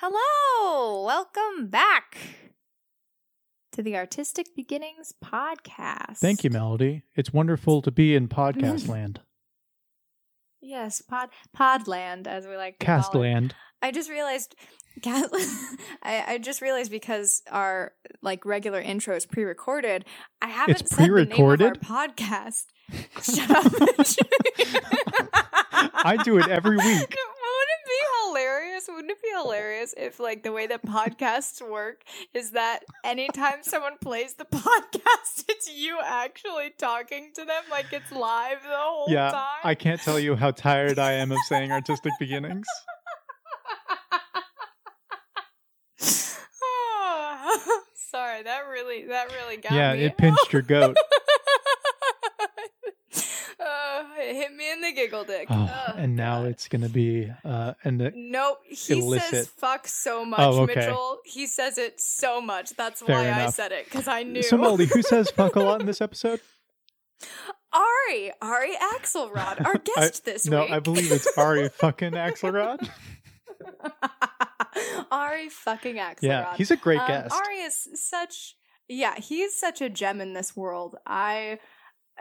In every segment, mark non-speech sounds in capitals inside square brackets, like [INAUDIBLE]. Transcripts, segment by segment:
Hello, welcome back to the Artistic Beginnings podcast. Thank you, Melody. It's wonderful to be in podcast [LAUGHS] land. Yes, pod Podland, as we like to call it. Castland. I just realized, Cat- [LAUGHS] I, I just realized because our like regular intro is pre-recorded, I haven't It's said the name of our pre-recorded? podcast. [LAUGHS] Shut up. I do it every week. Wouldn't it be hilarious? Wouldn't it be hilarious if, like, the way that podcasts work is that anytime someone plays the [LAUGHS] podcast, it's you actually talking to them, like it's live the whole Yeah, time? I can't tell you how tired I am of saying artistic beginnings. Oh, [LAUGHS] [LAUGHS] Sorry, that really, that really got yeah, me. Yeah, it pinched your goat. uh, it hit me in the giggle dick. Oh, Ugh, and now it's gonna be uh and the, Nope, he says fuck so much, Oh, okay. Mitchell. He says it so much. That's Fair why I said it because I knew. so Melody, who says fuck a lot in this [LAUGHS] episode? Ari, Ari Axelrod, our [LAUGHS] guest this no, week. I believe it's Ari fucking Axelrod. [LAUGHS] Ari fucking Axelrod. Yeah, he's a great Um, guest. Ari is such yeah, he's such a gem in this world. I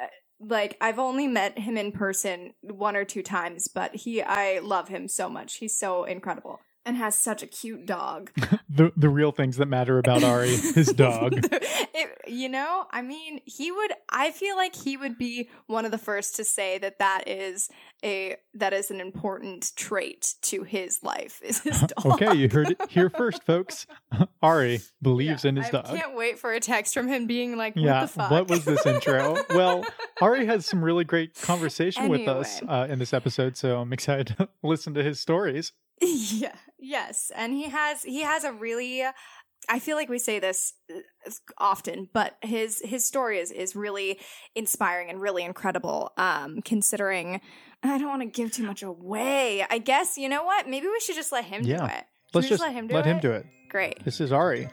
uh, like I've only met him in person one or two times, but he I love him so much. He's so incredible and has such a cute dog. [LAUGHS] the the real things that matter about Ari, his [LAUGHS] dog. It- you know, I mean, he would I feel like he would be one of the first to say that that is a that is an important trait to his life is his dog. [LAUGHS] okay, you heard it here first, folks. Ari believes Yeah, in his I dog. I can't wait for a text from him being like, "What yeah, the fuck? what was this intro? well, Ari has some really great conversation with us uh, in this episode, so I'm excited to listen to his stories. yeah, yes, and he has he has a really. I feel like we say this uh, often, but his his story is is really inspiring and really incredible. Um, considering I don't want to give too much away. I guess you know what? Maybe we should just let him do it. Let's we just let him do let it. him do it. Great. This is Ari.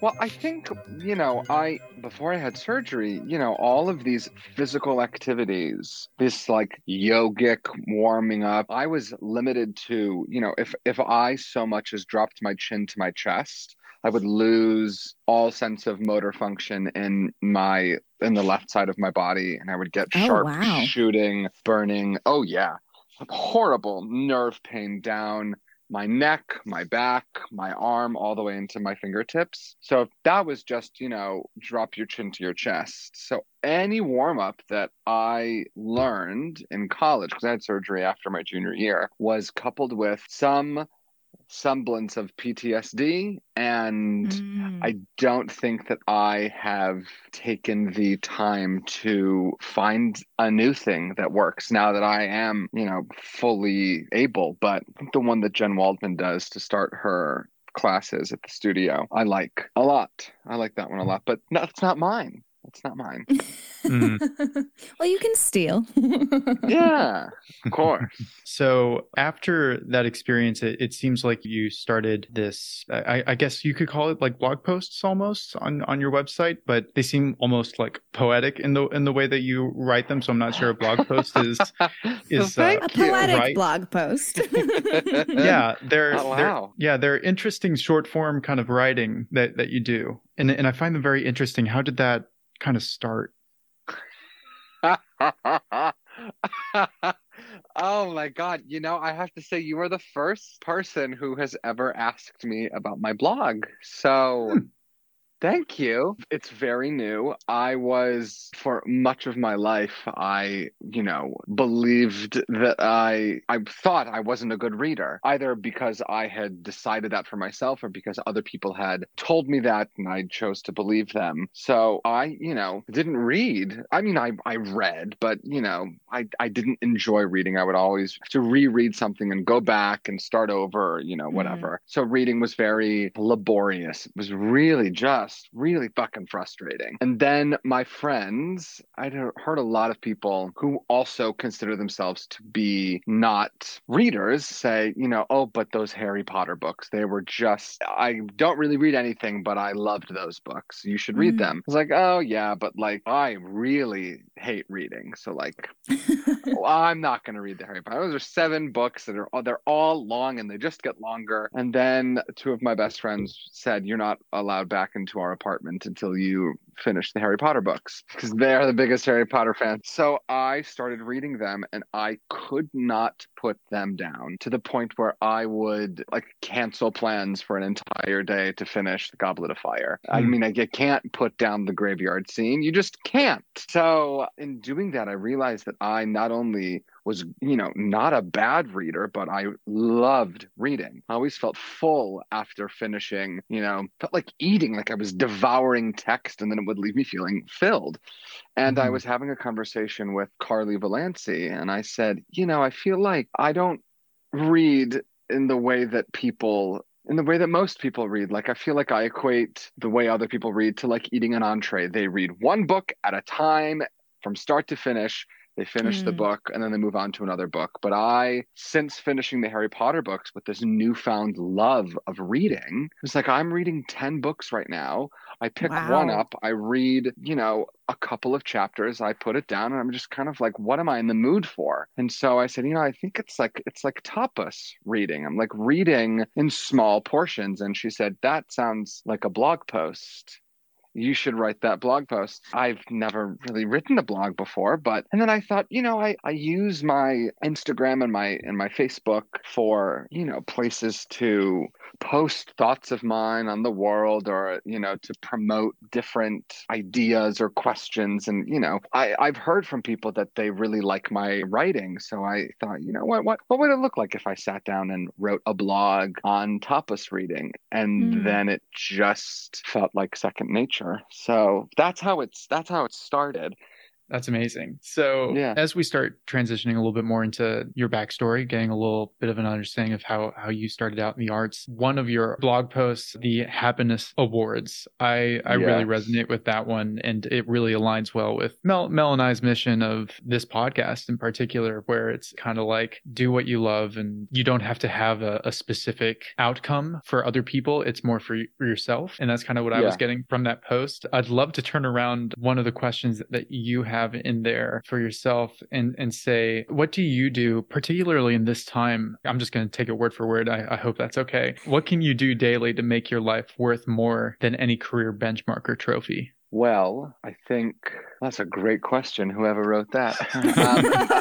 Well, I think, you know, I, before I had surgery, you know, all of these physical activities, this like yogic warming up, I was limited to, you know, if, if I so much as dropped my chin to my chest, I would lose all sense of motor function in my, in the left side of my body. And I would get Oh, sharp wow. shooting, burning. Oh, yeah. Horrible nerve pain down my neck, my back, my arm, all the way into my fingertips. So if that was just, you know, drop your chin to your chest. So any warm up that I learned in college, because I had surgery after my junior year, was coupled with some semblance of PTSD and Mm. I don't think that I have taken the time to find a new thing that works now that I am, you know, fully able. But the one that Jen Waldman does to start her classes at the studio, I like a lot. I like that one a lot, but no, it's not mine. It's not mine. [LAUGHS] [LAUGHS] well, you can steal. [LAUGHS] Yeah, of course. So after that experience, it, it seems like you started this. I, I guess you could call it like blog posts almost on, on your website, but they seem almost like poetic in the in the way that you write them. So I'm not sure a blog post is. Is, uh, A poetic right. blog post. yeah, they're, Oh, they're wow. yeah they're interesting short form kind of writing that that you do, and and I find them very interesting. How did that kind of start? [LAUGHS] oh my god you know i have to say you are the first person who has ever asked me about my blog so hmm. Thank you. It's very new. I was for much of my life I, you know, believed that I I thought I wasn't a good reader, either because I had decided that for myself or because other people had told me that and I chose to believe them. So I, you know, didn't read. I mean, I I read, but you know, I I didn't enjoy reading. I would always have to reread something and go back and start over, you know, mm-hmm. whatever. So reading was very laborious. It was really just really fucking frustrating. And then my friends, I'd heard a lot of people who also consider themselves to be not readers say, you know, oh, but those Harry Potter books, they were just, I don't really read anything, but I loved those books. You should read Mhm. them. I was like, oh, yeah, but like, I really hate reading. So, like, [LAUGHS] well, I'm not going to read the Harry Potter. Those are seven books that are they're all long and they just get longer. And then two of my best friends said, "You're not allowed back into our apartment until you finish the Harry Potter books because they are the biggest Harry Potter fans." So I started reading them, and I could not put them down to the point where I would like cancel plans for an entire day to finish the Goblet of Fire. I Hmm. mean, I, you can't put down the graveyard scene. You just can't. So in doing that, I realized that I not only was, you know, not a bad reader, but I loved reading. I always felt full after finishing, you know, felt like eating, like I was devouring text and then it would leave me feeling filled. And I Mhm. was having a conversation with Carly Valancy and I said, you know, I feel like I don't read in the way that people in the way that most people read. Like I feel like I equate the way other people read to like eating an entree. They read one book at a time from start to finish. They finish the Mm. book and then they move on to another book. But I, since finishing the Harry Potter books with this newfound love of reading, it's like I'm reading 10 books right now. I pick one up, I read, you know, a couple of chapters, I put it down, and I'm just kind of like, what am I in the mood for? And so I said, you know, I think it's like it's like tapas reading. I'm like reading in small portions. And she said, that sounds like a blog post you should write that blog post. I've never really written a blog before, but and then I thought, you know, I, I use my Instagram and my and my Facebook for, you know, places to post thoughts of mine on the world or, you know, to promote different ideas or questions. And, you know, I, I've heard from people that they really like my writing. So I thought, you know what, what what would it look like if I sat down and wrote a blog on tapas reading? And Mm. then it just felt like second nature. So that's how it's that's how it started. That's amazing. So, Yeah. as we start transitioning a little bit more into your backstory, getting a little bit of an understanding of how how you started out in the arts, one of your blog posts, the Happiness Awards, I I really resonate with that one, and it really aligns well with Mel Mel and I's mission of this podcast in particular, where it's kind of like do what you love, and you don't have to have a, a specific outcome for other people. It's more for, y- for yourself, and that's kind of what I was getting from that post. I'd love to turn around one of the questions that you have in there for yourself and and say, what do you do, particularly in this time? I'm just going to take it word for word. I, I hope that's okay. What can you do daily to make your life worth more than any career benchmark or trophy? Well, I think that's a great question. Whoever wrote that. [LAUGHS]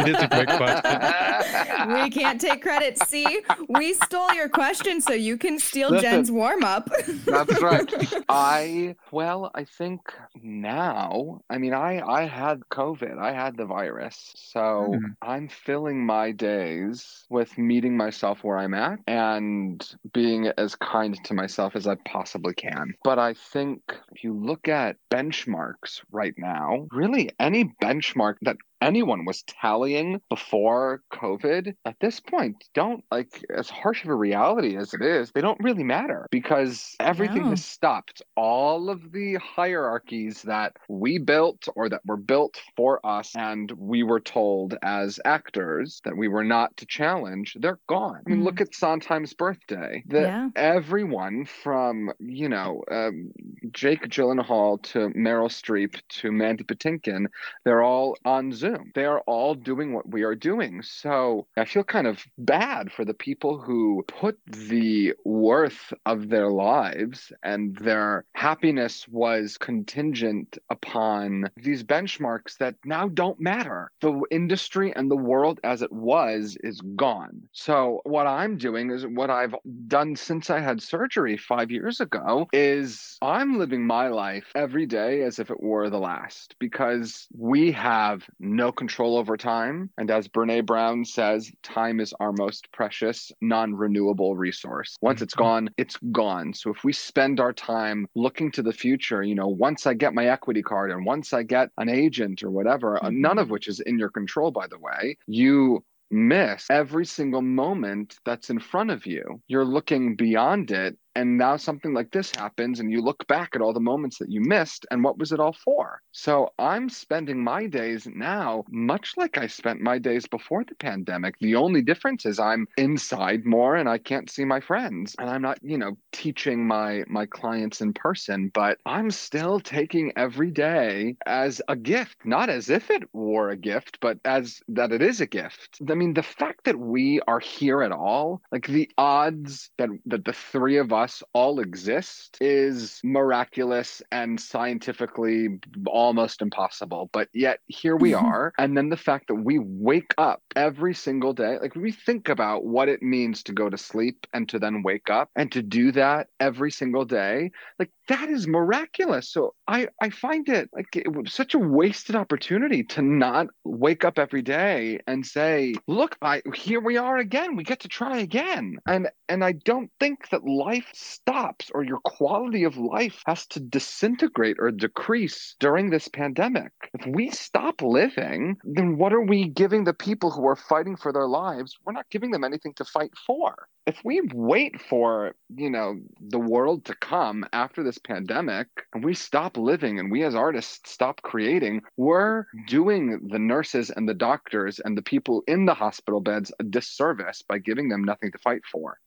Um, It is a great question. [LAUGHS] we can't take credit. See, we stole your question so you can steal Listen. Jen's warm up. That's right. [LAUGHS] I well, I think now, I mean, I I had COVID. I had the virus. So Hmm. I'm filling my days with meeting myself where I'm at and being as kind to myself as I possibly can. But I think if you look at benchmarks right now, really any benchmark that anyone was tallying before COVID at this point don't like as harsh of a reality as it is, they don't really matter because everything No. has stopped. All of the hierarchies that we built or that were built for us and we were told as actors that we were not to challenge, they're gone. I mean, look at Sondheim's birthday. The, Yeah. Everyone from, you know, um, Jake Gyllenhaal to Meryl Streep to Mandy Patinkin, they're all on Zoom. Zoom. They are all doing what we are doing. So I feel kind of bad for the people who put the worth of their lives and their happiness was contingent upon these benchmarks that now don't matter. The industry and the world as it was is gone. So what I'm doing is what I've done since I had surgery 5 years ago is I'm living my life every day as if it were the last because we have no control over time and as Brené Brown says, time is our most precious non-renewable resource. Once it's gone, it's gone. So if we spend our time looking to the future, you know, once I get my equity card and once I get an agent or whatever, Mm-hmm. none of which is in your control by the way, you miss every single moment that's in front of you. You're looking beyond it. And now something like this happens, and you look back at all the moments that you missed, and what was it all for? So I'm spending my days now much like I spent my days before the pandemic. The only difference is I'm inside more and I can't see my friends. And I'm not, you know, teaching my my clients in person, but I'm still taking every day as a gift, not as if it were a gift, but as that it is a gift. I mean, the fact that we are here at all, like the odds that that the three of us all exist is miraculous and scientifically almost impossible. But yet here we mm-hmm. are. And then the fact that we wake up every single day, like we think about what it means to go to sleep and to then wake up and to do that every single day, like that is miraculous. So I, I find it like it was such a wasted opportunity to not wake up every day and say, look, I here we are again. We get to try again. And and I don't think that life stops or your quality of life has to disintegrate or decrease during this pandemic. If we stop living, then what are we giving the people who are fighting for their lives? We're not giving them anything to fight for. If we wait for, you know, the world to come after this pandemic and we stop living and we as artists stop creating, we're doing the nurses and the doctors and the people in the hospital beds a disservice by giving them nothing to fight for.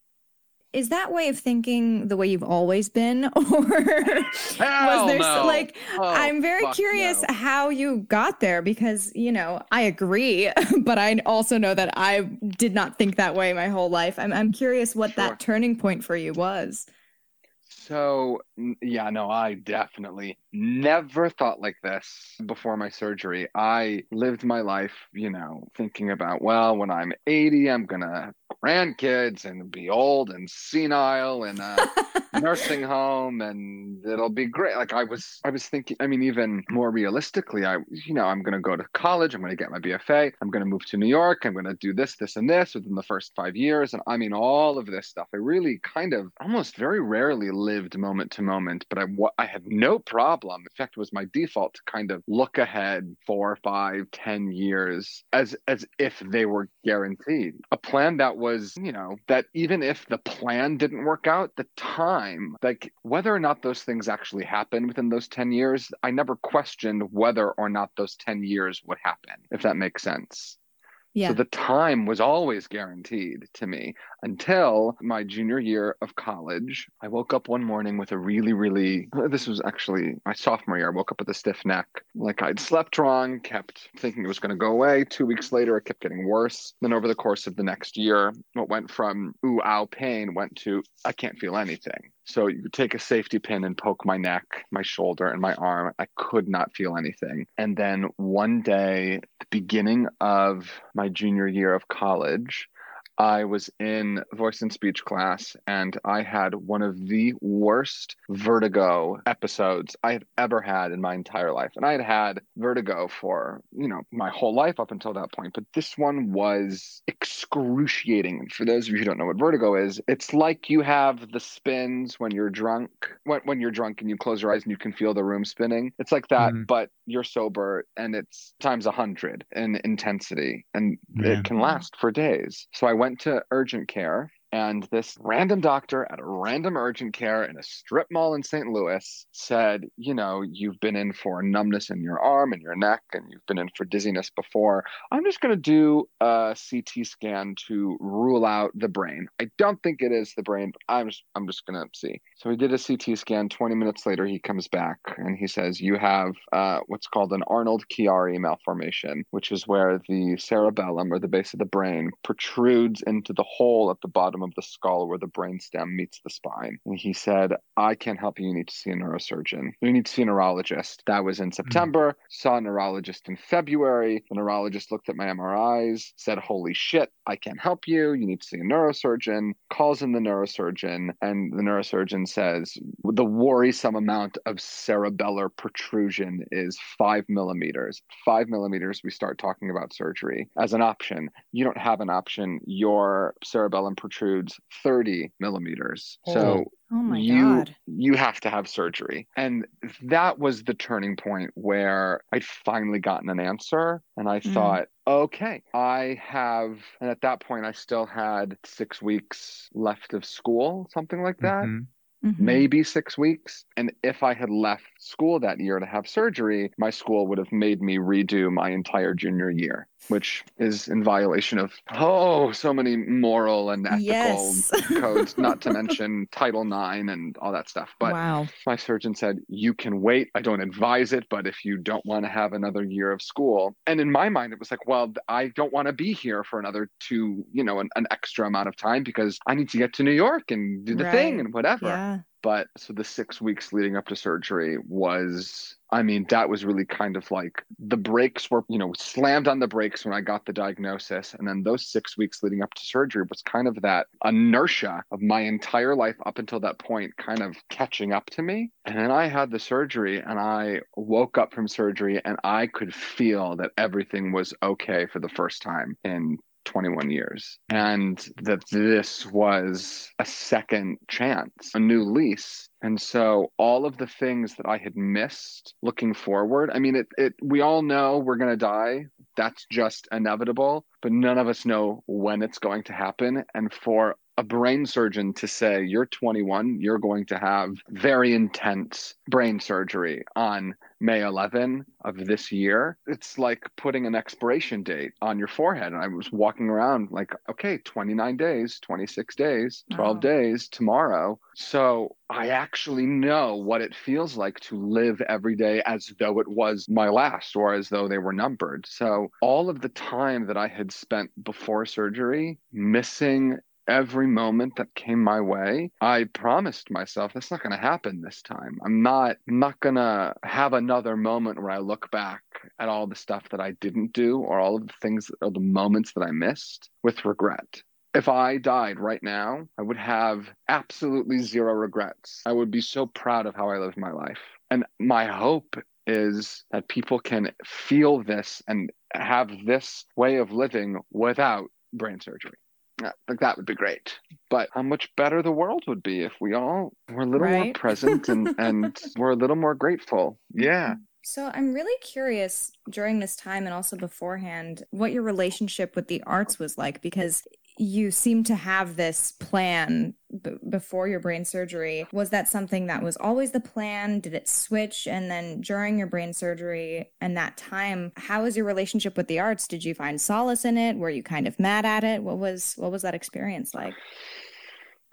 Is that way of thinking the way you've always been? [LAUGHS] Or was there no. like Oh, I'm very curious no. how you got there because, you know, I agree, [LAUGHS] but I also know that I did not think that way my whole life. I'm I'm curious what Sure. that turning point for you was. So, yeah, no, I definitely never thought like this before my surgery. I lived my life, you know, thinking about, well, when I'm 80, I'm going to have grandkids and be old and senile in uh, a [LAUGHS] nursing home and it'll be great. Like I was I was thinking, I mean even more realistically, I you know, I'm going to go to college, I'm going to get my BFA, I'm going to move to New York, I'm going to do this this and this within the first 5 years and I mean all of this stuff. I really kind of almost very rarely lived moment to moment, but I I had no problem. In fact, it was my default to kind of look ahead four, five, ten years as as if they were guaranteed. A plan that was, you know, that even if the plan didn't work out, the time, like whether or not those things actually happened within those 10 years, I never questioned whether or not those 10 years would happen, if that makes sense. Yeah. So the time was always guaranteed to me until my junior year of college. I woke up one morning with a really, really, this was actually my sophomore year. I woke up with a stiff neck. Like I'd slept wrong, kept thinking it was going to go away. Two weeks later, it kept getting worse. Then over the course of the next year, what went from ooh, ow, pain went to I can't feel anything. So you take a safety pin and poke my neck, my shoulder, and my arm. I could not feel anything. And then one day, the beginning of my junior year of college, I was in voice and speech class and I had one of the worst vertigo episodes I have ever had in my entire life. And I had had vertigo for, you know, my whole life up until that point. But this one was excruciating. And for those of you who don't know what vertigo is, it's like you have the spins when you're drunk, when, when you're drunk and you close your eyes and you can feel the room spinning. It's like that, Mhm. but you're sober and it's times a hundred in intensity. And Man. it can last for days. So I went to urgent care And this random doctor at a random urgent care in a strip mall in St. Louis said, You know, you've been in for numbness in your arm and your neck, and you've been in for dizziness before. I'm just going to do a CT scan to rule out the brain. I don't think it is the brain, but I'm just, I'm just going to see. So he did a CT scan. 20 minutes later, he comes back and he says, You have uh, what's called an Arnold Chiari malformation, which is where the cerebellum or the base of the brain protrudes into the hole at the bottom of the skull where the brainstem meets the spine. And he said, I can't help you. You need to see a neurosurgeon. You need to see a neurologist. That was in September. Mm-hmm. Saw a neurologist in February. The neurologist looked at my MRIs, said, Holy shit, I can't help you. You need to see a neurosurgeon. Calls in the neurosurgeon, and the neurosurgeon says, The worrisome amount of cerebellar protrusion is five millimeters. Five millimeters, we start talking about surgery as an option. You don't have an option. Your cerebellum protrudes 30 millimeters. Oh. So Oh my you, God. You have to have surgery. And that was the turning point where I'd finally gotten an answer. And I mm. thought, okay, I have, and at that point, I still had six weeks left of school, something like that. Mm-hmm mm-hmm. maybe six weeks. And if I had left school that year to have surgery, my school would have made me redo my entire junior year, which is in violation of, oh, so many moral and ethical yes. [LAUGHS] codes, not to [LAUGHS] mention Title IX and all that stuff. But wow. my surgeon said, you can wait. I don't advise it, but if you don't want to have another year of school, and in my mind, it was like, well, I don't want to be here for another two, you know, an, an extra amount of time because I need to get to New York and do the right. thing and whatever. Yeah. But so the six weeks leading up to surgery was, I mean, that was really kind of like the brakes were, you know, slammed on the brakes when I got the diagnosis. And then those six weeks leading up to surgery was kind of that inertia of my entire life up until that point kind of catching up to me. And then I had the surgery and I woke up from surgery and I could feel that everything was okay for the first time in 21 years and that this was a second chance, a new lease. And so all of the things that I had missed looking forward, I mean, it, it we all know we're going to die. That's just inevitable, but none of us know when it's going to happen. And for a brain surgeon to say, you're 21, you're going to have very intense brain surgery on May 11 of this year, it's like putting an expiration date on your forehead. And I was walking around like, okay, 29 days, 26 days, 12 wow. days tomorrow. So I actually know what it feels like to live every day as though it was my last or as though they were numbered. So all of the time that I had spent before surgery missing every moment that came my way, I promised myself that's not going to happen this time. I'm not I'm not going to have another moment where I look back at all the stuff that I didn't do or all of the things or the moments that I missed with regret. If I died right now, I would have absolutely zero regrets. I would be so proud of how I lived my life. And my hope is that people can feel this and have this way of living without brain surgery. Think that would be great. But how much better the world would be if we all were a little right? more present and, [LAUGHS] and were a little more grateful. Yeah. So I'm really curious during this time and also beforehand what your relationship with the arts was like because you seem to have this plan b- before your brain surgery. Was that something that was always the plan? Did it switch? And then during your brain surgery and that time, how was your relationship with the arts? Did you find solace in it? Were you kind of mad at it? What was what was that experience like?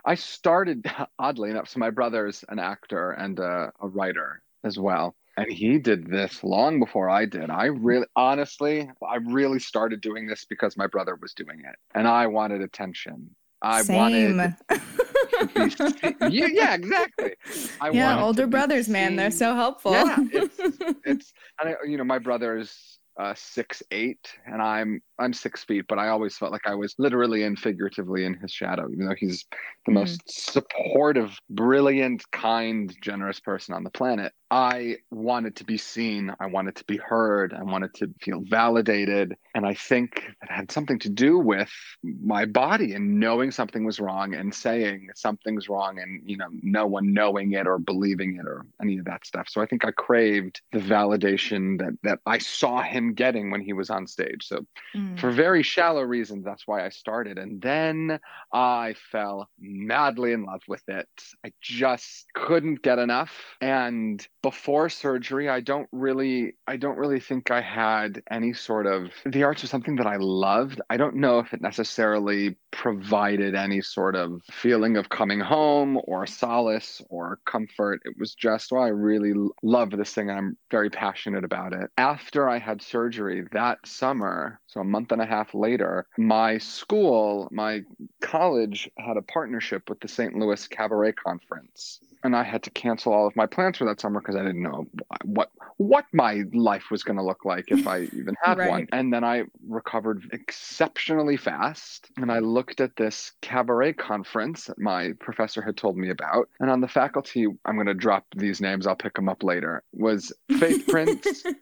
I started [LAUGHS] oddly enough. So my brother's an actor and a, a writer as well and he did this long before I did. I really, honestly, I really started doing this because my brother was doing it, and I wanted attention. I Same. wanted. [LAUGHS] yeah, yeah, exactly. I yeah, older brothers, man, they're so helpful. Yeah, it's, [LAUGHS] it's and I, you know, my brother's uh, six eight, and I'm I'm six feet, but I always felt like I was literally and figuratively in his shadow, even though he's the mm. most supportive, brilliant, kind, generous person on the planet. I wanted to be seen. I wanted to be heard. I wanted to feel validated. And I think it had something to do with my body and knowing something was wrong and saying something's wrong and, you know, no one knowing it or believing it or any of that stuff. So I think I craved the validation that, that I saw him getting when he was on stage. So mm. for very shallow reasons, that's why I started. And then I fell madly in love with it. I just couldn't get enough. And before surgery i don't really i don't really think i had any sort of the arts was something that i loved. I don't know if it necessarily provided any sort of feeling of coming home or solace or comfort. It was just well i really love this thing and i'm very passionate about it. After i had surgery that summer so a month and a half later my school my college had a partnership with the st louis cabaret conference and I had to cancel all of my plans for that summer because I didn't know what what my life was going to look like if I [LAUGHS] even had right. one. And then I recovered exceptionally fast, and I looked at this cabaret conference that my professor had told me about, and on the faculty, I'm going to drop these names. I'll pick them up later. Was Faith Prince. [LAUGHS]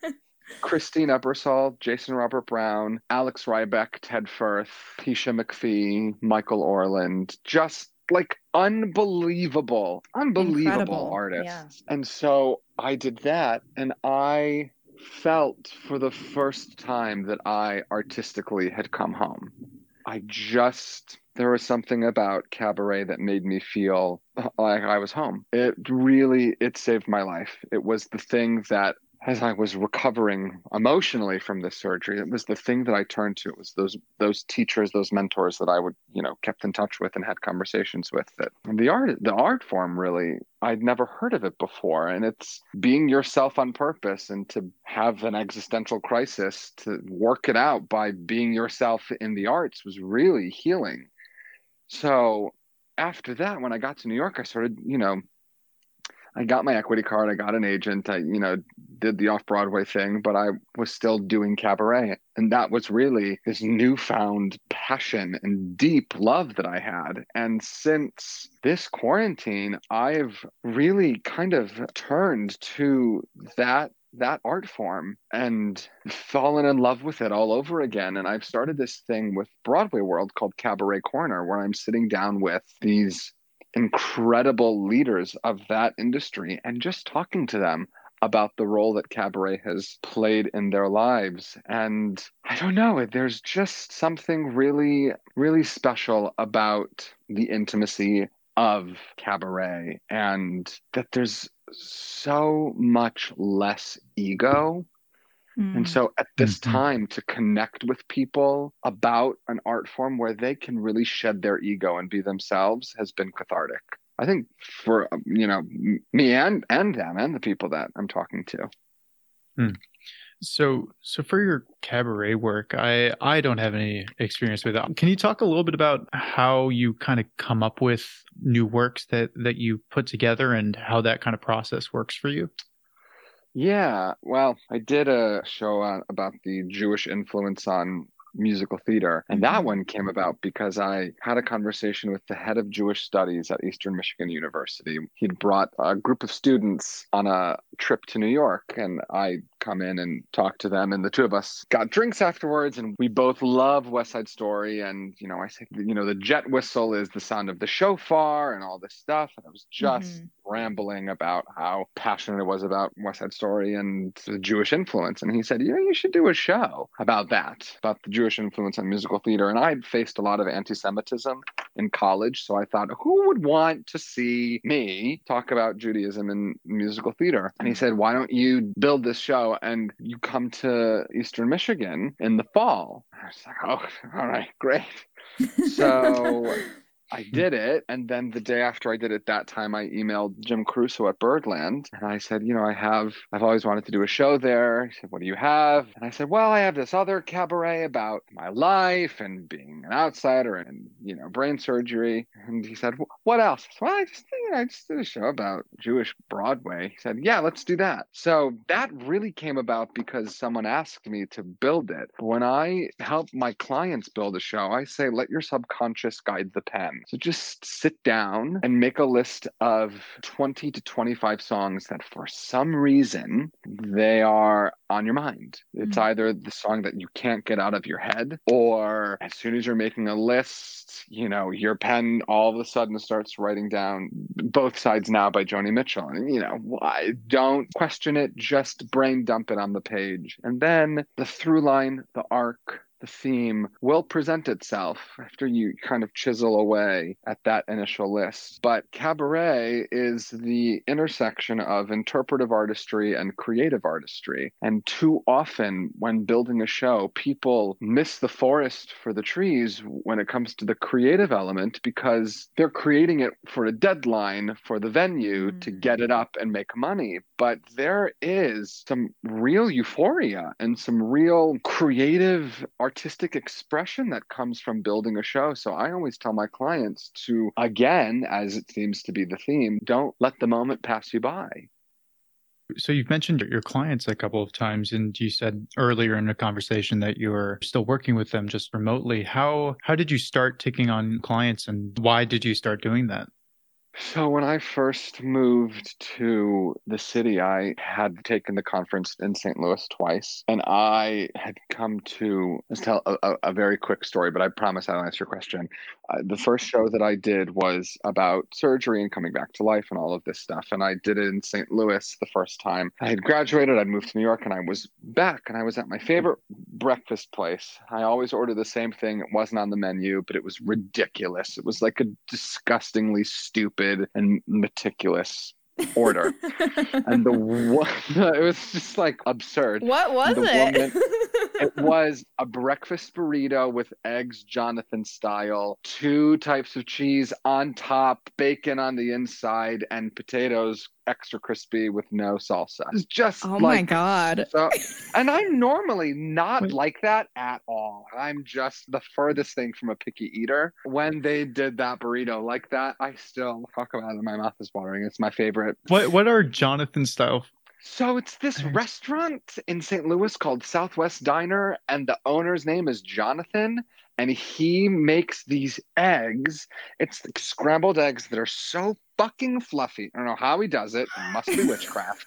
Christine Ebersole, Jason Robert Brown, Alex Rybeck, Ted Firth, Pisha McPhee, Michael Orland, just like unbelievable, unbelievable Incredible. artists. Yeah. And so I did that and I felt for the first time that I artistically had come home. I just there was something about cabaret that made me feel uh, like I was home. It really it saved my life. It was the thing that as I was recovering emotionally from this surgery, it was the thing that I turned to. It was those those teachers, those mentors that I would, you know, kept in touch with and had conversations with. That the art, the art form, really, I'd never heard of it before, and it's being yourself on purpose and to have an existential crisis to work it out by being yourself in the arts was really healing. So after that, when I got to New York, I started, you know, I got my equity card. I got an agent. I, you know, did the off Broadway thing, but I was still doing cabaret. And that was really this newfound passion and deep love that I had. And since this quarantine, I've really kind of turned to that that art form and fallen in love with it all over again. And I've started this thing with Broadway World called Cabaret Corner, where I'm sitting down with these incredible leaders of that industry and just talking to them about the role that cabaret has played in their lives. And I don't know, there's just something really, really special about the intimacy of cabaret and that there's so much less ego and mm. so at this mm-hmm. time to connect with people about an art form where they can really shed their ego and be themselves has been cathartic. I think for um, you know me and and them and the people that I'm talking to. Mm. So so for your cabaret work, I I don't have any experience with that. Can you talk a little bit about how you kind of come up with new works that that you put together and how that kind of process works for you? Yeah, well, I did a show on, about the Jewish influence on musical theater. And that mm-hmm. one came about because I had a conversation with the head of Jewish studies at Eastern Michigan University. He'd brought a group of students on a trip to New York, and I come in and talk to them. And the two of us got drinks afterwards, and we both love West Side Story. And, you know, I say, you know, the jet whistle is the sound of the shofar and all this stuff. And I was just mm-hmm. rambling about how passionate I was about West Side Story and the Jewish influence. And he said, you know, you should do a show about that, about the Jewish influence on musical theater. And I faced a lot of anti Semitism in college. So I thought, who would want to see me talk about Judaism in musical theater? And he said, why don't you build this show? And you come to Eastern Michigan in the fall. I was like, oh, all right, great. [LAUGHS] So I hmm. did it. And then the day after I did it that time, I emailed Jim Caruso at Birdland and I said, you know, I have, I've always wanted to do a show there. He said, what do you have? And I said, well, I have this other cabaret about my life and being an outsider and, you know, brain surgery. And he said, what else? Well, I just, I just did a show about Jewish Broadway. He said, Yeah, let's do that. So that really came about because someone asked me to build it. When I help my clients build a show, I say, Let your subconscious guide the pen. So just sit down and make a list of 20 to 25 songs that for some reason they are on your mind. It's Mhm. either the song that you can't get out of your head, or as soon as you're making a list, you know, your pen all of a sudden starts writing down both sides now by Joni Mitchell. And, you know, why don't question it, just brain dump it on the page. And then the through line, the arc, the theme will present itself after you kind of chisel away at that initial list. But cabaret is the intersection of interpretive artistry and creative artistry. And too often, when building a show, people miss the forest for the trees when it comes to the creative element because they're creating it for a deadline for the venue to Mm. get it up and make money. But there is some real euphoria and some real creative artistic expression that comes from building a show. So I always tell my clients to, again, as it seems to be the theme, don't let the moment pass you by. So you've mentioned your clients a couple of times, and you said earlier in the conversation that you were still working with them just remotely. How how did you start taking on clients, and why did you start doing that? So when I first moved to the city, I had taken the conference in St. Louis twice, and I had come to let's tell a, a, very quick story, but I promise I'll answer your question. Uh, the first show that I did was about surgery and coming back to life and all of this stuff, and I did it in St. Louis the first time. I had graduated, I'd moved to New York, and I was back, and I was at my favorite breakfast place. I always order the same thing. It wasn't on the menu, but it was ridiculous. It was like a disgustingly stupid and meticulous order. [LAUGHS] and the one, [LAUGHS] it was just like absurd. what was it? [LAUGHS] It was a breakfast burrito with eggs, Jonathan style, two types of cheese on top, bacon on the inside, and potatoes extra crispy with no salsa. It's just oh my god. so, and I'm normally not like that at all. I'm just the furthest thing from a picky eater. When they did that burrito like that, I still fuck about it. My mouth is watering. It's my favorite. What what are Jonathan style? So it's this restaurant in St. Louis called Southwest Diner, and the owner's name is Jonathan. And he makes these eggs. It's like scrambled eggs that are so fucking fluffy. I don't know how he does it. It must be witchcraft.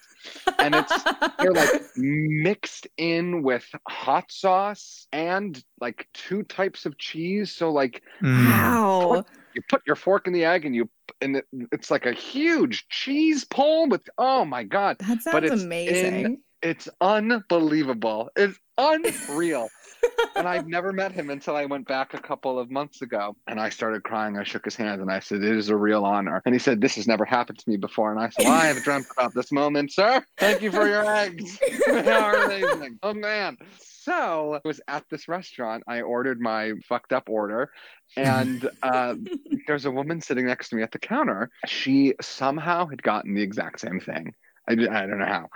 And it's they're like [LAUGHS] mixed in with hot sauce and like two types of cheese. So like Mm. Wow. You put your fork in the egg and you and it, it's like a huge cheese pole with oh my god, That but sounds it's amazing. it's unbelievable. It's unreal. and I've never met him until I went back a couple of months ago. And I started crying. I shook his hand and I said, It is a real honor. And he said, This has never happened to me before. And I said, well, I have dreamt about this moment, sir. Thank you for your eggs. [LAUGHS] they are amazing. Oh, man. So I was at this restaurant. I ordered my fucked up order. And [LAUGHS] uh, there's a woman sitting next to me at the counter. She somehow had gotten the exact same thing. I, I don't know how.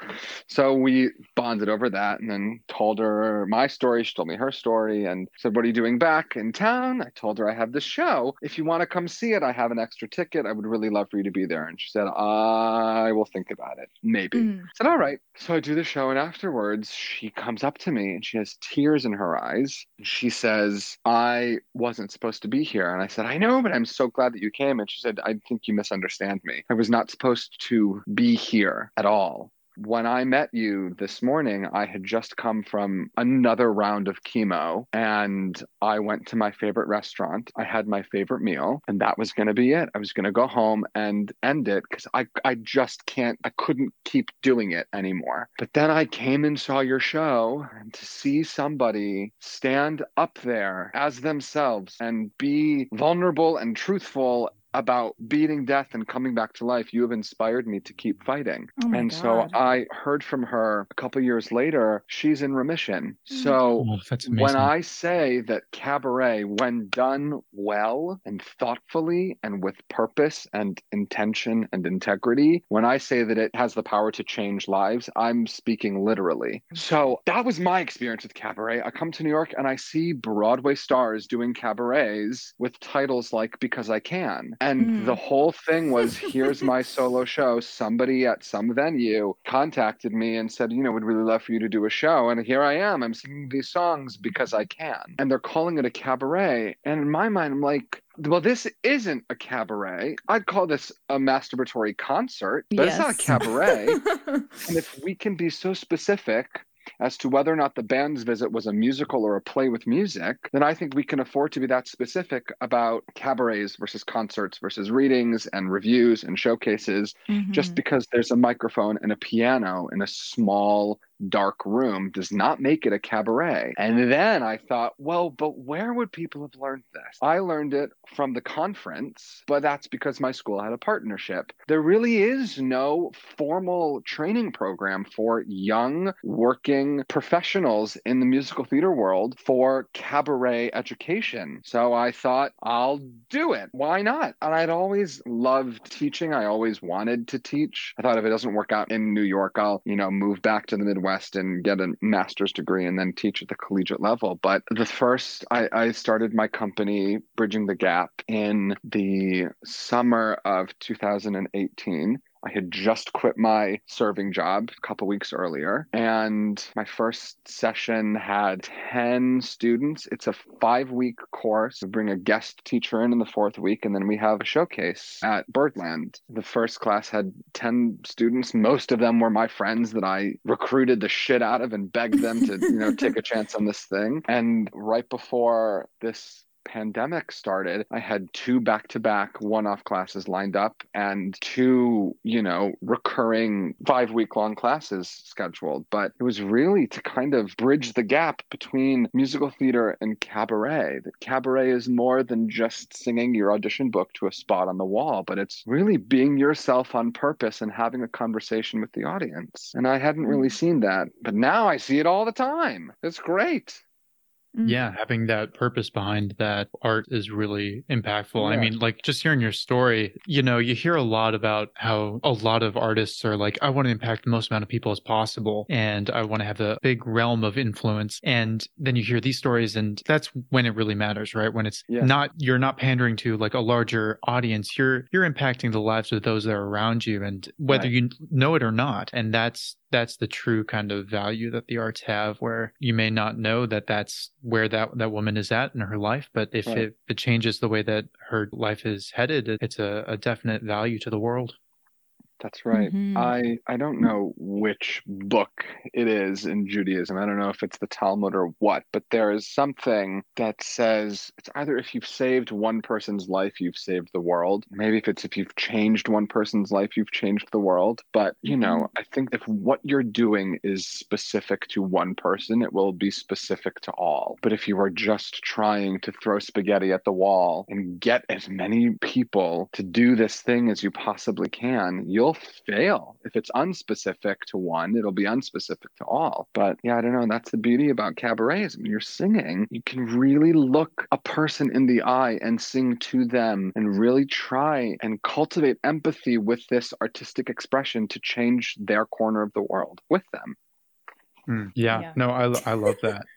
So we bonded over that and then told her my story. She told me her story and said, What are you doing back in town? I told her I have this show. If you want to come see it, I have an extra ticket. I would really love for you to be there. And she said, I will think about it. Maybe. Mm. I said, All right. So I do the show, and afterwards, she comes up to me and she has tears in her eyes. She says, I wasn't supposed to be here. And I said, I know, but I'm so glad that you came. And she said, I think you misunderstand me. I was not supposed to be here at all. When I met you this morning, I had just come from another round of chemo and I went to my favorite restaurant. I had my favorite meal, and that was going to be it. I was going to go home and end it because I, I just can't, I couldn't keep doing it anymore. But then I came and saw your show, and to see somebody stand up there as themselves and be vulnerable and truthful about beating death and coming back to life, you have inspired me to keep fighting. Oh my and so I heard from her a couple years later, she's in remission. Mm-hmm. So Oh, when I say that cabaret, when done well and thoughtfully and with purpose and intention and integrity, when I say that it has the power to change lives, I'm speaking literally. So that was my experience with cabaret. I come to New York and I see Broadway stars doing cabarets with titles like Because I Can. And Mm. the whole thing was [LAUGHS] here's my solo show. Somebody at some venue contacted me and said, you know, we'd really love for you to do a show. And here I am. I'm singing these songs because I can. And they're calling it a cabaret. And in my mind, I'm like, well, this isn't a cabaret. I'd call this a masturbatory concert, but it's not a cabaret. [LAUGHS] and if we can be so specific as to whether or not the band's visit was a musical or a play with music, then I think we can afford to be that specific about cabarets versus concerts versus readings and reviews and showcases. Just Mhm. because there's a microphone and a piano in a small, dark room does not make it a cabaret. And then I thought, well, but where would people have learned this? I learned it from the conference, but that's because my school had a partnership. There really is no formal training program for young working professionals in the musical theater world for cabaret education. So I thought, I'll do it. Why not? And I'd always loved teaching. I always wanted to teach. I thought if it doesn't work out in New York, I'll, you know, move back to the Midwest and get a master's degree and then teach at the collegiate level. But the first, I, I started my company, Bridging the Gap, in the summer of 2018. I had just quit my serving job a couple weeks earlier, and my first session had 10 students. It's a five week course. We bring a guest teacher in in the fourth week, and then we have a showcase at Birdland. The first class had 10 students. Most of them were my friends that I recruited the shit out of and begged them to, you know, take a [LAUGHS] chance on this thing. And right before this pandemic started, I had two back to back one off classes lined up and two, you know, recurring five week long classes scheduled. But it was really to kind of bridge the gap between musical theater and cabaret. That cabaret is more than just singing your audition book to a spot on the wall, but it's really being yourself on purpose and having a conversation with the audience. And I hadn't really hmm. seen that, but now I see it all the time. It's great. Mm. Yeah, having that purpose behind that art is really impactful. I mean, like just hearing your story, you know, you hear a lot about how a lot of artists are like, I want to impact the most amount of people as possible and I want to have a big realm of influence. And then you hear these stories and that's when it really matters, right? When it's Yeah. not you're not pandering to like a larger audience, you're you're impacting the lives of those that are around you and whether Right. you know it or not. And that's that's the true kind of value that the arts have where you may not know that that's where that that woman is at in her life but if Right. it, it changes the way that her life is headed it's a, a definite value to the world That's right. Mhm. I I don't know which book it is in Judaism. I don't know if it's the Talmud or what, but there is something that says it's either if you've saved one person's life, you've saved the world. Maybe if it's if you've changed one person's life, you've changed the world. But you know, I think if what you're doing is specific to one person, it will be specific to all. But if you are just trying to throw spaghetti at the wall and get as many people to do this thing as you possibly can, you'll fail. If it's unspecific to one, it'll be unspecific to all. But yeah, I don't know. That's the beauty about cabarets. When you're singing, you can really look a person in the eye and sing to them and really try and cultivate empathy with this artistic expression to change their corner of the world with them. Mm, yeah, Yeah. no I, I love that [LAUGHS]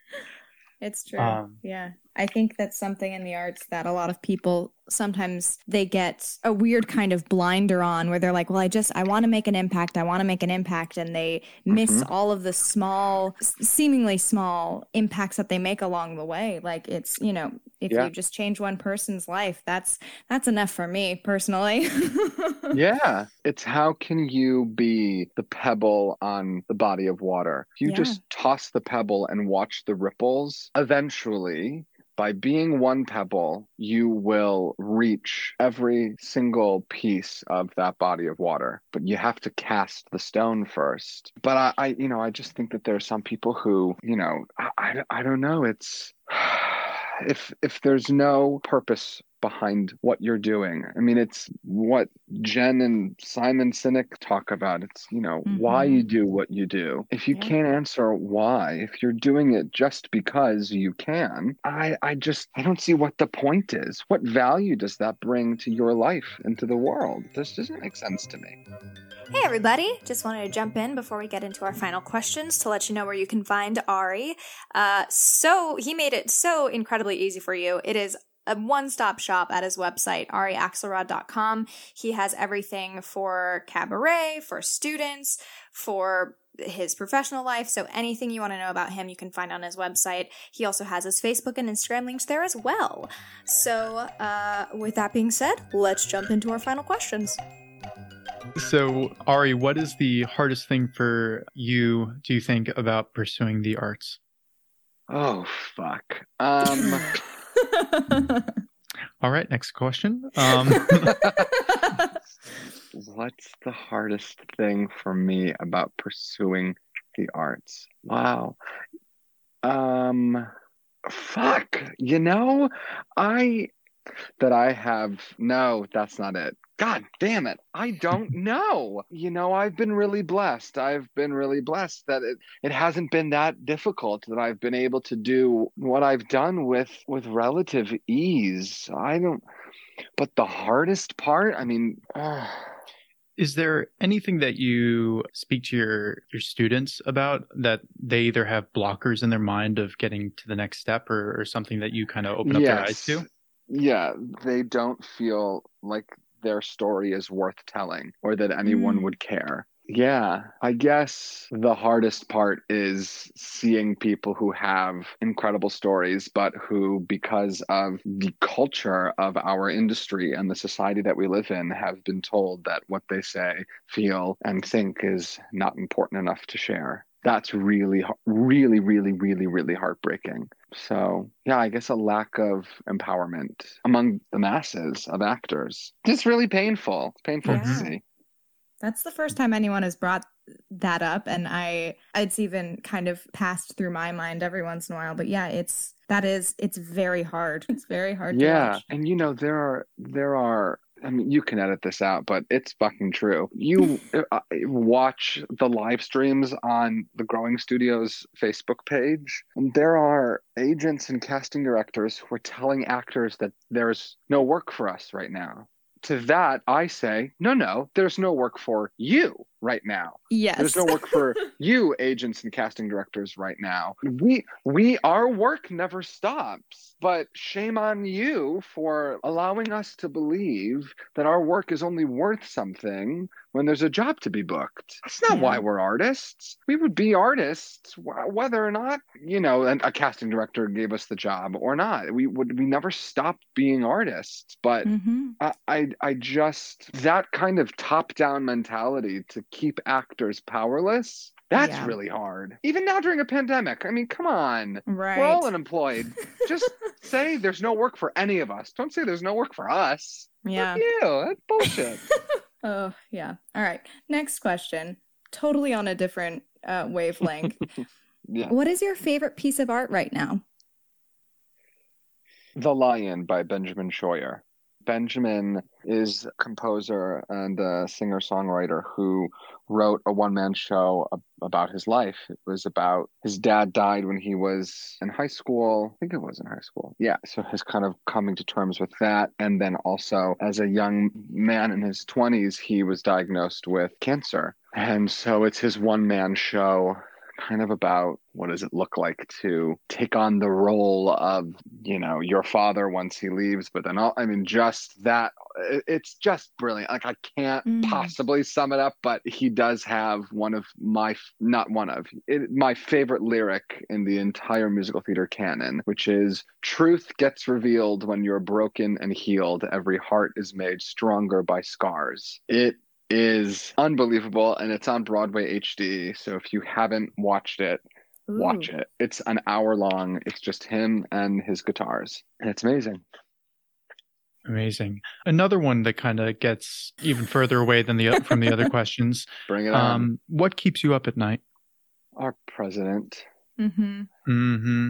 It's true. Um, yeah. I think that's something in the arts that a lot of people sometimes they get a weird kind of blinder on where they're like, well, I just, I want to make an impact. I want to make an impact. And they miss Mhm. all of the small, s- seemingly small impacts that they make along the way. Like it's, you know, if Yeah. you just change one person's life, that's, that's enough for me personally. [LAUGHS] Yeah. It's how can you be the pebble on the body of water? You Yeah. just toss the pebble and watch the ripples, eventually, by being one pebble, you will reach every single piece of that body of water. But you have to cast the stone first. But I, I you know, I just think that there are some people who, you know, I, I, I don't know. It's [SIGHS] if if there's no purpose behind what you're doing. I mean, it's what Jen and Simon Sinek talk about. It's, you know, why Mhm. you do what you do. If you Yeah. can't answer why, if you're doing it just because you can, I, I just, I don't see what the point is. What value does that bring to your life and to the world? This doesn't make sense to me. Hey everybody! Just wanted to jump in before we get into our final questions to let you know where you can find Ari. Uh, so he made it so incredibly easy for you. It is a one-stop shop at his website, ariaxelrod.com. He has everything for cabaret, for students, for his professional life. So anything you want to know about him, you can find on his website. He also has his Facebook and Instagram links there as well. So, uh, with that being said, let's jump into our final questions. So, Ari, what is the hardest thing for you, do you think, about pursuing the arts? Oh, fuck. Um, [LAUGHS] [LAUGHS] All right, next question. Um, [LAUGHS] what's the hardest thing for me about pursuing the arts? Wow. Um, fuck. You know, I that I have no, that's not it. God damn it. I don't know. You know, I've been really blessed. I've been really blessed that it, it hasn't been that difficult that I've been able to do what I've done with with relative ease. I don't but the hardest part, I mean, uh, is there anything that you speak to your your students about that they either have blockers in their mind of getting to the next step or, or something that you kind of open up their eyes to? Yeah, they don't feel like their story is worth telling or that anyone Mm. would care. Yeah, I guess the hardest part is seeing people who have incredible stories, but who, because of the culture of our industry and the society that we live in, have been told that what they say, feel, and think is not important enough to share. That's really, really, really, really, really heartbreaking. So, yeah, I guess a lack of empowerment among the masses of actors. It's really painful. It's painful to see. That's the first time anyone has brought that up and I it's even kind of passed through my mind every once in a while. But yeah, it's that is it's very hard. [LAUGHS] It's very hard to Yeah, and you know there are there are. I mean, you can edit this out, but it's fucking true. You [LAUGHS] uh, watch the live streams on the Growing Studios Facebook page, and there are agents and casting directors who are telling actors that there's no work for us right now. To that, I say, no, no, there's no work for you right now. Yes. There's no work for [LAUGHS] you, agents and casting directors, right now. We we our work never stops. But shame on you for allowing us to believe that our work is only worth something when there's a job to be booked. That's not Yeah. why we're artists. We would be artists wh- whether or not you know and a casting director gave us the job or not. We would we never stop being artists. But hmm I, I I just that kind of top down mentality to keep actors powerless. That's Yeah. really hard. Even now during a pandemic. I mean, come on. Right. We're all unemployed. [LAUGHS] Just say there's no work for any of us. Don't say there's no work for us. yeah. Fuck you. That's bullshit. [LAUGHS] Oh, yeah. All right. Next question. Totally on a different uh, wavelength. [LAUGHS] yeah. what is your favorite piece of art right now? The Lion by Benjamin Scheuer. Benjamin is a composer and a singer songwriter who wrote a one man show about his life. It was about his dad died when he was in high school. I think it was in high school. Yeah. So his kind of coming to terms with that. And then also, as a young man in his 20s, he was diagnosed with cancer. And so it's his one man show kind of about what does it look like to take on the role of you know your father once he leaves but then all, i mean just that it's just brilliant. Like i can't Mm. possibly sum it up but he does have one of my not one of it, my favorite lyric in the entire musical theater canon which is truth gets revealed when you're broken and healed. Every heart is made stronger by scars. It is unbelievable and it's on Broadway HD. So if you haven't watched it, watch it. It's an hour long. It's just him and his guitars. And it's amazing. Amazing. Another one that kind of gets even further away than the from the other [LAUGHS] questions. Bring it on. Um, what keeps you up at night? Our president. Mm-hmm. Mm-hmm.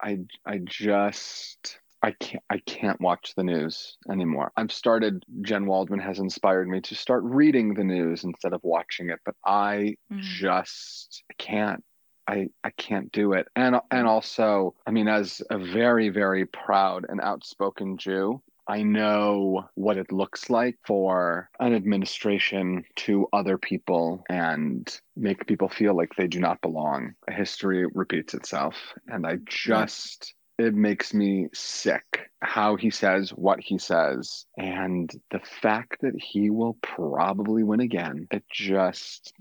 I I just I can't I can't watch the news anymore. I've started Jen Waldman has inspired me to start reading the news instead of watching it, but I Mm. just can't I I can't do it. And and also, I mean as a very very proud and outspoken Jew, I know what it looks like for an administration to other people and make people feel like they do not belong. History repeats itself and I just it makes me sick how he says what he says. And the fact that he will probably win again, it just,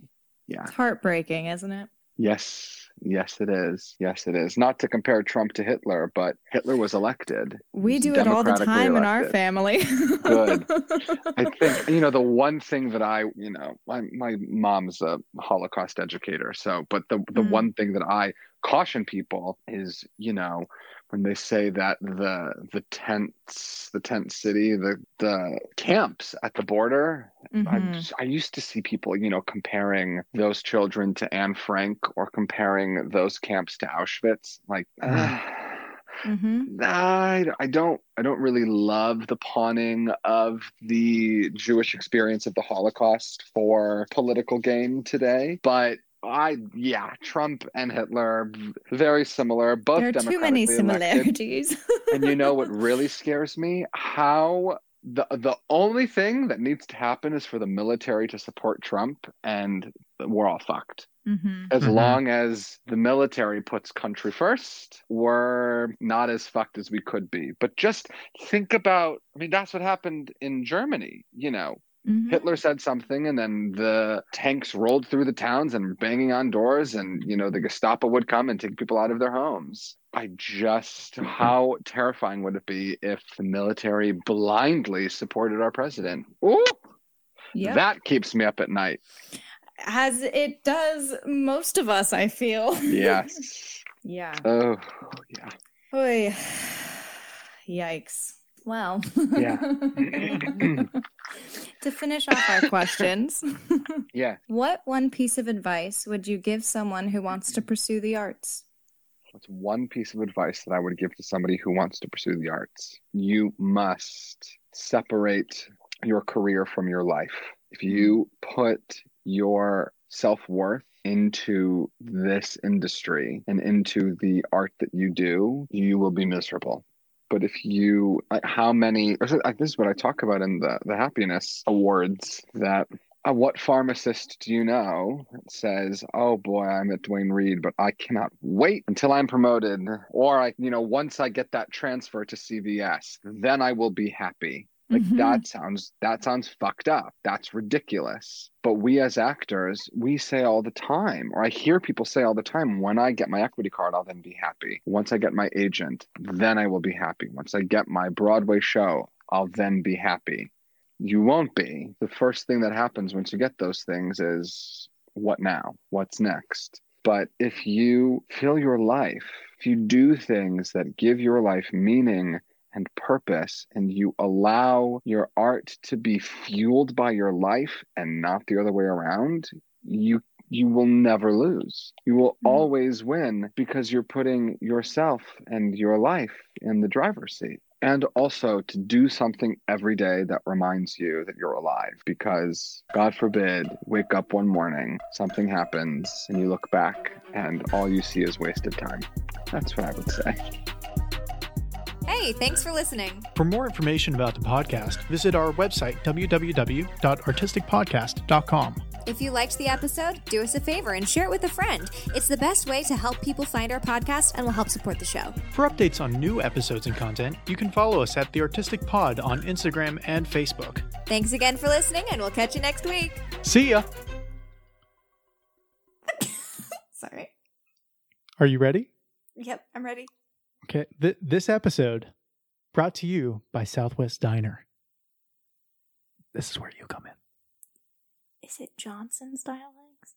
yeah. It's heartbreaking, isn't it? Yes, yes, it is. Yes, it is. Not to compare Trump to Hitler, but Hitler was elected. We do it all the time in our family. Good. [LAUGHS] I think you know the one thing that I, you know, my my mom's a Holocaust educator, so but the the Mm. one thing that I caution people is, you know, when they say that the the tents, the tent city, the the camps at the border, I, Mhm. just- I used to see people, you know, comparing those children to Anne Frank or comparing those camps to Auschwitz. Like, [SIGHS] Mhm. [SIGHS] I, I don't I don't really love the pawning of the Jewish experience of the Holocaust for political gain today, but I yeah, Trump and Hitler very similar, both There are too many similarities. [LAUGHS] and you know what really [LAUGHS] scares me? How the the only thing that needs to happen is for the military to support Trump and we're all fucked. Mhm. As Mhm. long as the military puts country first, we're not as fucked as we could be. But just think about I mean that's what happened in Germany, you know. Mhm. Hitler said something, and then the tanks rolled through the towns and banging on doors, and you know the Gestapo would come and take people out of their homes. I just how terrifying would it be if the military blindly supported our president? Ooh, Yep. that keeps me up at night. As it does most of us, I feel. Yes. [LAUGHS] yeah. oh, yeah. Oy. [SIGHS] Yikes. Well, Yeah. [LAUGHS] [CLEARS THROAT] [LAUGHS] to finish off our questions, [LAUGHS] Yeah. what one piece of advice would you give someone who wants to pursue the arts? What's one piece of advice that I would give to somebody who wants to pursue the arts? You must separate your career from your life. If you mm-hmm. put your self worth into this industry and into the art that you do, you will be miserable. But if you, how many, this is what I talk about in the, the happiness awards that uh, what pharmacist do you know says, "Oh boy, I'm at Duane Reade, but I cannot wait until I'm promoted, or I, you know, once I get that transfer to CVS, then I will be happy." Like Mhm. that sounds that sounds fucked up. That's ridiculous. But we as actors, we say all the time, or I hear people say all the time, when I get my equity card, I'll then be happy. Once I get my agent, then I will be happy. Once I get my Broadway show, I'll then be happy you won't be. The first thing that happens once you get those things is what now? What's next? But if you fill your life, if you do things that give your life meaning and purpose, and you allow your art to be fueled by your life and not the other way around, you you will never lose. You will Mhm. always win because you're putting yourself and your life in the driver's seat and also to do something every day that reminds you that you're alive because god forbid wake up one morning something happens and you look back and all you see is wasted time that's what i would say Hey, thanks for listening. For more information about the podcast, visit our website, www.artisticpodcast.com. If you liked the episode, do us a favor and share it with a friend. It's the best way to help people find our podcast and will help support the show. For updates on new episodes and content, you can follow us at The Artistic Pod on Instagram and Facebook. Thanks again for listening, and we'll catch you next week. See ya! [LAUGHS] Sorry. Are you ready? Yep, I'm ready. Okay, th- this episode brought to you by Southwest Diner. This is where you come in. Is it Johnson style eggs?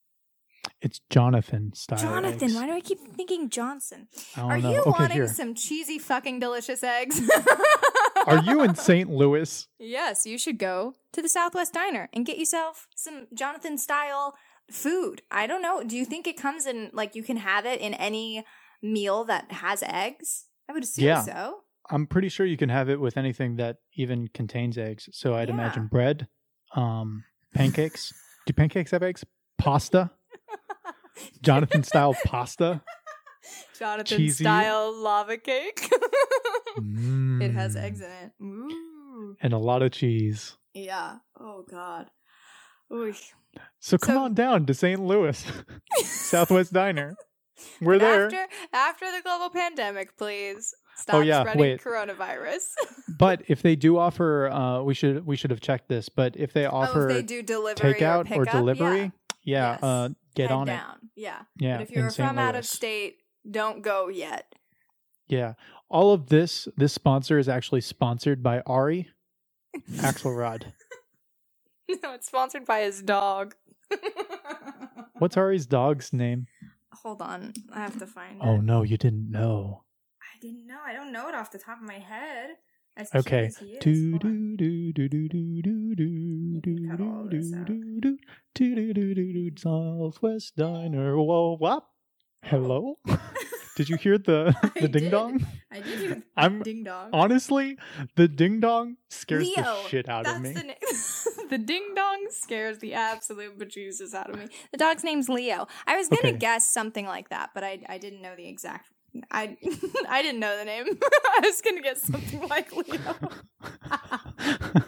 It's Jonathan style. Jonathan, eggs. why do I keep thinking Johnson? Are know. you okay, wanting here. some cheesy fucking delicious eggs? [LAUGHS] Are you in St. Louis? Yes, you should go to the Southwest Diner and get yourself some Jonathan style food. I don't know. Do you think it comes in like you can have it in any meal that has eggs? I would assume Yeah. so. I'm pretty sure you can have it with anything that even contains eggs. So I'd Yeah. imagine bread, um, [LAUGHS] pancakes. Do pancakes have eggs? Pasta? [LAUGHS] Jonathan style pasta? Jonathan Cheesy. style lava cake. [LAUGHS] it has Mm. eggs in it. Ooh. And a lot of cheese. Yeah. Oh god. Ooh. So come So- on down to St. Louis, Southwest Diner. We're there. After after the global pandemic, please. Stop Oh, yeah, spreading wait. coronavirus. [LAUGHS] But if they do offer, uh, we should we should have checked this. But if they oh, offer if they do delivery takeout or, or, delivery, yeah, Yes. uh, get head on it. Yeah. Yeah, But if you're from out of state, don't go yet. Yeah, all of this this sponsor is actually sponsored by Ari Axelrod. [LAUGHS] no, it's sponsored by his dog. [LAUGHS] What's Ari's dog's name? Hold on, I have to find Oh it. no, you didn't know. I didn't know. I don't know it off the top of my head. As Okay. as he is. Do do do do do do do do can cut all do do do do do do do do do Southwest Diner. Whoa, wop. Hello. Did you hear the [LAUGHS] the ding dong? I did hear I'm ding dong. honestly the ding dong scares Leo, the shit out of me. the name. [LAUGHS] the ding dong scares the absolute bejesus out of me. The dog's name's Leo. I was gonna Okay. guess something like that, but I I didn't know the exact. I [LAUGHS] I didn't know the name. [LAUGHS] I was gonna get something like Leo. [LAUGHS]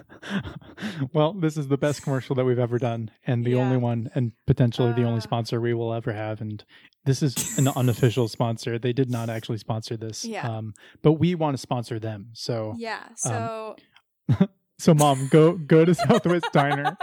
well, this is the best commercial that we've ever done, and the Yeah. only one, and potentially the Uh. only sponsor we will ever have. And this is an unofficial sponsor. They did not actually sponsor this. Yeah. Um, but we want to sponsor them. So, Yeah. So so mom, go go to Southwest Diner.